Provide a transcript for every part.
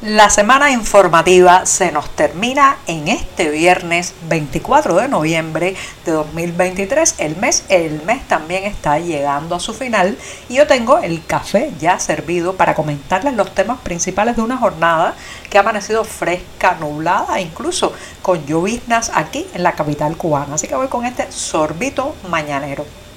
La semana informativa se nos termina en este viernes 24 de noviembre de 2023. El mes, el mes también está llegando a su final y yo tengo el café ya servido para comentarles los temas principales de una jornada que ha amanecido fresca, nublada, incluso con lloviznas aquí en la capital cubana. Así que voy con este sorbito mañanero.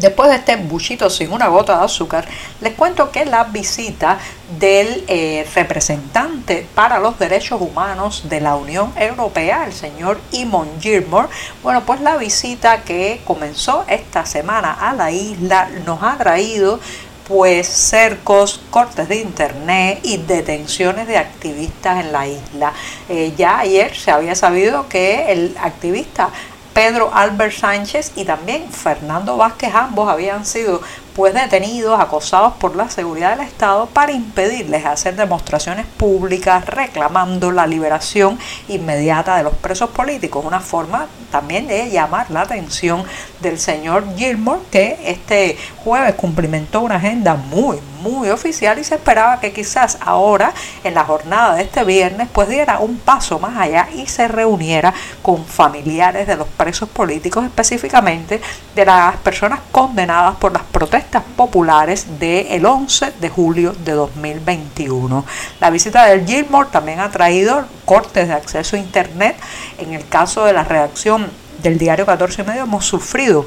Después de este buchito sin una gota de azúcar, les cuento que la visita del eh, representante para los derechos humanos de la Unión Europea, el señor Imon Gilmore, bueno, pues la visita que comenzó esta semana a la isla nos ha traído pues cercos, cortes de internet y detenciones de activistas en la isla. Eh, ya ayer se había sabido que el activista Pedro Albert Sánchez y también Fernando Vázquez, ambos habían sido pues detenidos, acosados por la seguridad del Estado para impedirles hacer demostraciones públicas reclamando la liberación inmediata de los presos políticos, una forma también de llamar la atención del señor Gilmore que este jueves cumplimentó una agenda muy, muy oficial y se esperaba que quizás ahora en la jornada de este viernes pues diera un paso más allá y se reuniera con familiares de los presos políticos, específicamente de las personas condenadas por las protestas populares del 11 de julio de 2021. La visita del Gilmore también ha traído cortes de acceso a Internet. En el caso de la redacción del diario 14 y medio hemos sufrido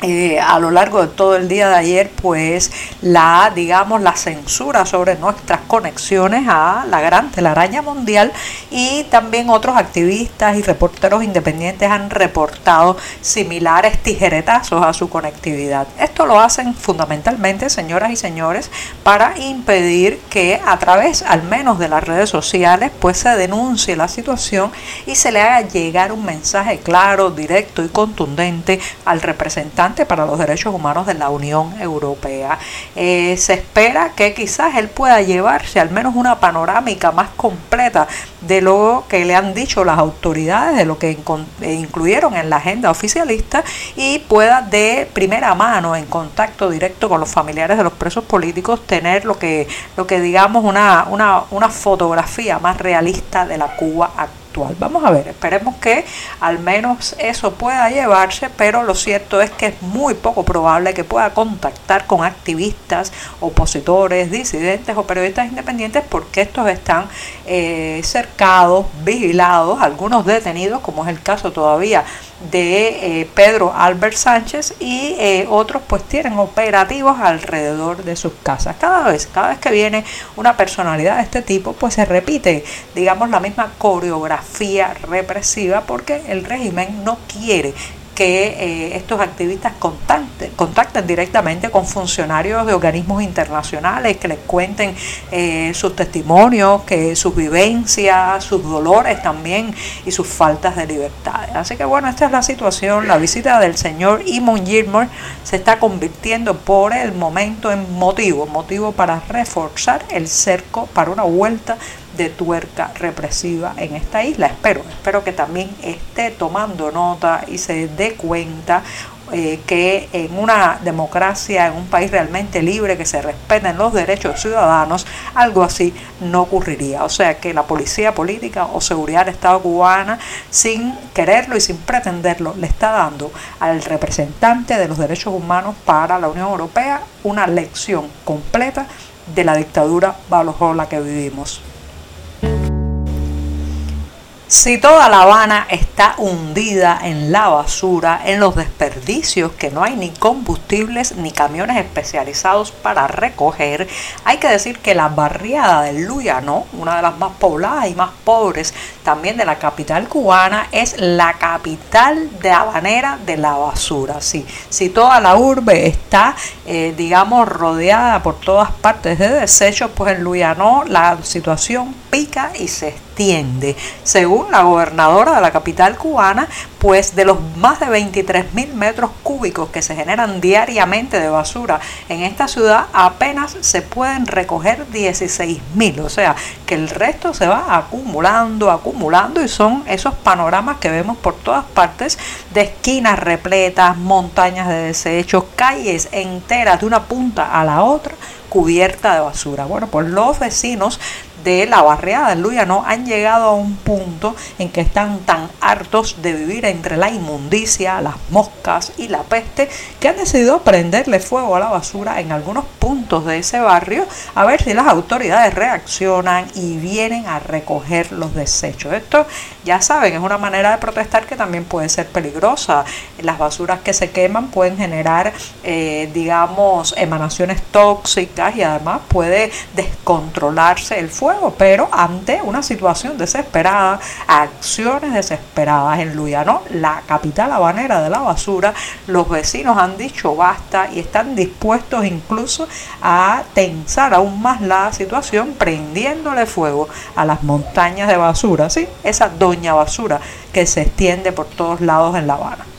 eh, a lo largo de todo el día de ayer, pues la, digamos, la censura sobre nuestras conexiones a la gran telaraña mundial y también otros activistas y reporteros independientes han reportado similares tijeretazos a su conectividad. Esto lo hacen fundamentalmente, señoras y señores, para impedir que a través al menos de las redes sociales pues se denuncie la situación y se le haga llegar un mensaje claro, directo y contundente al representante para los derechos humanos de la Unión Europea. Eh, se espera que quizás él pueda llevarse al menos una panorámica más completa de lo que le han dicho las autoridades, de lo que eh, incluyeron en la agenda oficialista y pueda de primera mano, en contacto directo con los familiares de los presos políticos, tener lo que, lo que digamos una, una, una fotografía más realista de la Cuba actual Vamos a ver, esperemos que al menos eso pueda llevarse, pero lo cierto es que es muy poco probable que pueda contactar con activistas, opositores, disidentes o periodistas independientes porque estos están eh, cercados, vigilados, algunos detenidos, como es el caso todavía de eh, Pedro Albert Sánchez y eh, otros pues tienen operativos alrededor de sus casas. Cada vez, cada vez que viene una personalidad de este tipo, pues se repite, digamos, la misma coreografía represiva porque el régimen no quiere que eh, estos activistas contacten, directamente con funcionarios de organismos internacionales, que les cuenten eh, sus testimonios, que sus vivencias, sus dolores también y sus faltas de libertad. Así que bueno, esta es la situación. La visita del señor Imon Gilmore se está convirtiendo por el momento en motivo, motivo para reforzar el cerco para una vuelta de tuerca represiva en esta isla. Espero, espero que también esté tomando nota y se dé cuenta eh, que en una democracia, en un país realmente libre, que se respeten los derechos ciudadanos, algo así no ocurriría. O sea que la policía política o seguridad del Estado cubana, sin quererlo y sin pretenderlo, le está dando al representante de los derechos humanos para la Unión Europea una lección completa de la dictadura bajo la que vivimos. Si toda La Habana está hundida en la basura, en los desperdicios, que no hay ni combustibles ni camiones especializados para recoger, hay que decir que la barriada del Luyano, una de las más pobladas y más pobres también de la capital cubana, es la capital de habanera de la basura. Sí, si toda la urbe está, eh, digamos, rodeada por todas partes de desechos, pues en Luyano la situación y se extiende. Según la gobernadora de la capital cubana, pues de los más de 23 mil metros cúbicos que se generan diariamente de basura en esta ciudad, apenas se pueden recoger 16 mil. O sea, que el resto se va acumulando, acumulando y son esos panoramas que vemos por todas partes de esquinas repletas, montañas de desechos, calles enteras de una punta a la otra cubierta de basura. Bueno, pues los vecinos de la barriada del Luyano han llegado a un punto en que están tan hartos de vivir entre la inmundicia, las moscas y la peste que han decidido prenderle fuego a la basura en algunos puntos de ese barrio a ver si las autoridades reaccionan y vienen a recoger los desechos. Esto ya saben, es una manera de protestar que también puede ser peligrosa. Las basuras que se queman pueden generar, eh, digamos, emanaciones tóxicas y además puede descontrolarse el fuego pero ante una situación desesperada, acciones desesperadas en Luyano, la capital habanera de la basura, los vecinos han dicho basta y están dispuestos incluso a tensar aún más la situación prendiéndole fuego a las montañas de basura, ¿sí? esa doña basura que se extiende por todos lados en La Habana.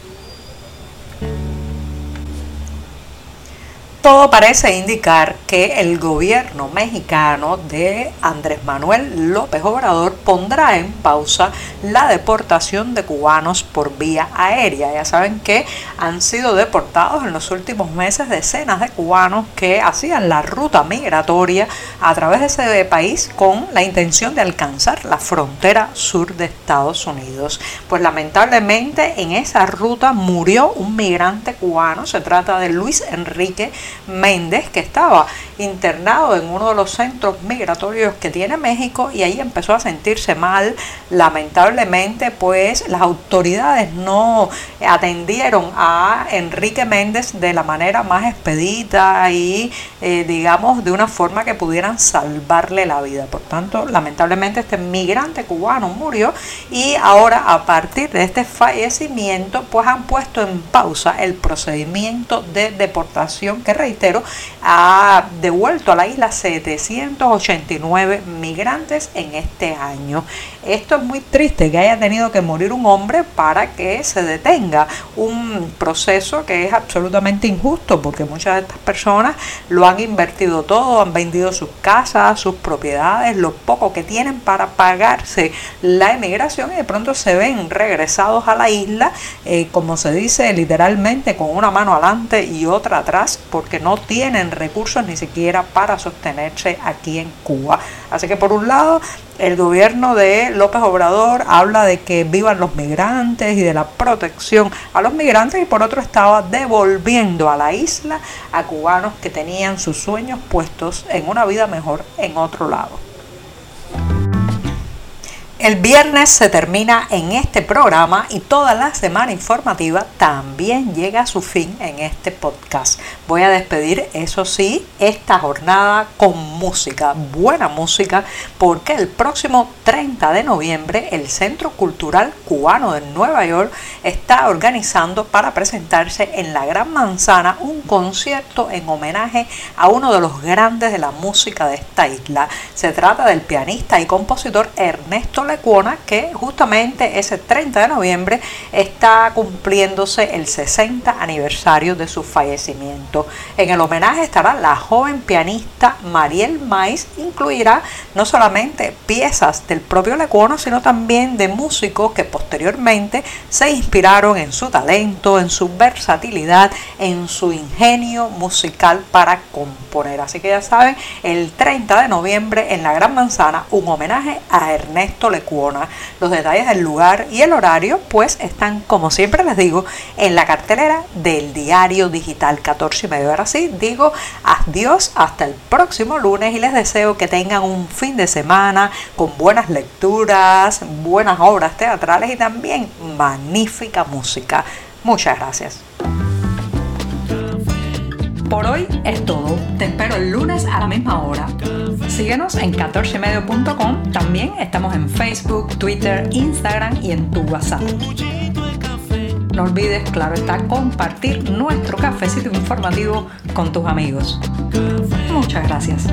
Todo parece indicar que el gobierno mexicano de Andrés Manuel López Obrador pondrá en pausa la deportación de cubanos por vía aérea. Ya saben que han sido deportados en los últimos meses decenas de cubanos que hacían la ruta migratoria a través de ese país con la intención de alcanzar la frontera sur de Estados Unidos. Pues lamentablemente en esa ruta murió un migrante cubano, se trata de Luis Enrique Méndez, que estaba internado en uno de los centros migratorios que tiene México y ahí empezó a sentirse mal. Lamentablemente, pues las autoridades no atendieron a Enrique Méndez de la manera más expedita y, eh, digamos, de una forma que pudieran salvarle la vida. Por tanto, lamentablemente este migrante cubano murió y ahora a partir de este fallecimiento, pues han puesto en pausa el procedimiento de deportación que reitero ha devuelto a la isla 789 migrantes en este año. Esto es muy triste que haya tenido que morir un hombre para que se detenga un proceso que es absolutamente injusto porque muchas de estas personas lo han invertido todo, han vendido sus casas, sus propiedades, lo poco que tienen para pagarse la emigración y de pronto se ven regresados a la isla, eh, como se dice literalmente, con una mano adelante y otra atrás porque no tienen recursos ni siquiera para sostenerse aquí en Cuba. Así que por un lado el gobierno de López Obrador habla de que vivan los migrantes y de la protección a los migrantes y por otro estaba devolviendo a la isla a cubanos que tenían sus sueños puestos en una vida mejor en otro lado. El viernes se termina en este programa y toda la semana informativa también llega a su fin en este podcast. Voy a despedir, eso sí, esta jornada con música, buena música, porque el próximo 30 de noviembre el Centro Cultural Cubano de Nueva York está organizando para presentarse en la Gran Manzana un concierto en homenaje a uno de los grandes de la música de esta isla. Se trata del pianista y compositor Ernesto Lecuona, que justamente ese 30 de noviembre está cumpliéndose el 60 aniversario de su fallecimiento. En el homenaje estará la joven pianista Mariel Mais, incluirá no solamente piezas del propio Lecuona, sino también de músicos que posteriormente se inspiraron en su talento, en su versatilidad, en su ingenio musical para componer. Así que ya saben, el 30 de noviembre en la Gran Manzana, un homenaje a Ernesto Lecuona. Los detalles del lugar y el horario pues están como siempre les digo en la cartelera del diario digital 14 y medio. Ahora sí digo adiós hasta el próximo lunes y les deseo que tengan un fin de semana con buenas lecturas, buenas obras teatrales y también magnífica música. Muchas gracias. Por hoy es todo. Te espero el lunes a la misma hora. Síguenos en 14medio.com. También estamos en Facebook, Twitter, Instagram y en tu WhatsApp. No olvides, claro está, compartir nuestro cafecito informativo con tus amigos. Muchas gracias.